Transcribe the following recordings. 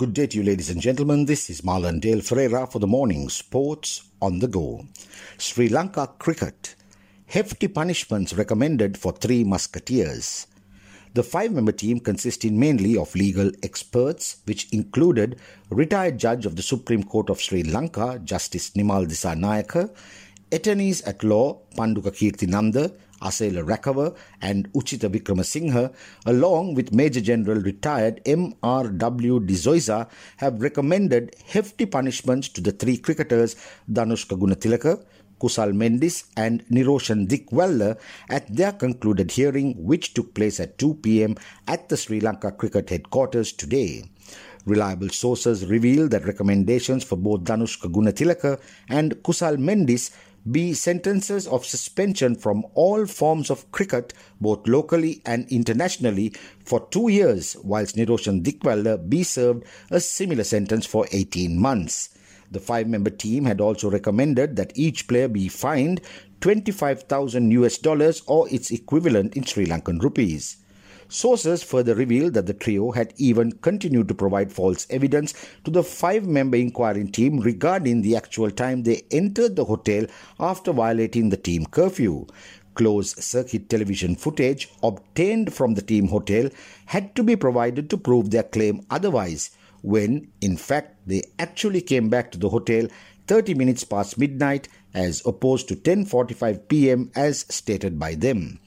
Good day to you, ladies and gentlemen. This is Marlon Dale Ferreira for the morning sports on the go. Sri Lanka cricket. Hefty punishments recommended for three musketeers. The five member team consisted mainly of legal experts, which included retired judge of the Supreme Court of Sri Lanka, Justice Nimal Dissanayake, attorneys at law Panduka Keerthinanda, Asela Rekawa, and Uchita Wickramasinghe, along with Major General retired M.R.W. D'Souza, have recommended hefty punishments to the three cricketers Danushka Gunatilaka, Kusal Mendis and Niroshan Dickwella at their concluded hearing, which took place at 2 pm at the Sri Lanka Cricket Headquarters today. Reliable sources reveal that recommendations for both Danushka Gunatilaka and Kusal Mendis be sentences of suspension from all forms of cricket, both locally and internationally, for two years, whilst Niroshan Dickwella be served a similar sentence for 18 months. The five member team had also recommended that each player be fined 25,000 US dollars or its equivalent in Sri Lankan rupees. Sources further revealed that the trio had even continued to provide false evidence to the five member inquiry team regarding the actual time they entered the hotel after violating the team curfew. Closed circuit television footage obtained from the team hotel had to be provided to prove their claim otherwise, when in fact they actually came back to the hotel 30 minutes past midnight as opposed to 10:45 pm as stated by them.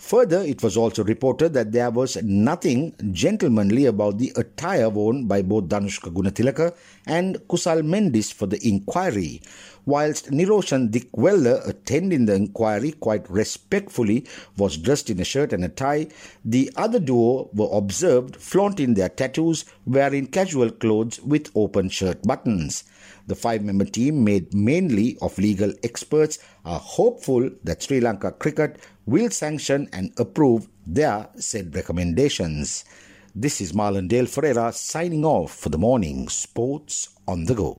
Further, it was also reported that there was nothing gentlemanly about the attire worn by both Danushka Gunatilaka and Kusal Mendis for the inquiry. Whilst Niroshan Dickwella attending the inquiry quite respectfully was dressed in a shirt and a tie, the other duo were observed flaunting their tattoos, wearing casual clothes with open shirt buttons. The five member team, made mainly of legal experts, are hopeful that Sri Lanka cricket will sanction and approve their said recommendations. This is Marlon Dale Ferreira signing off for the morning Sports on the Go.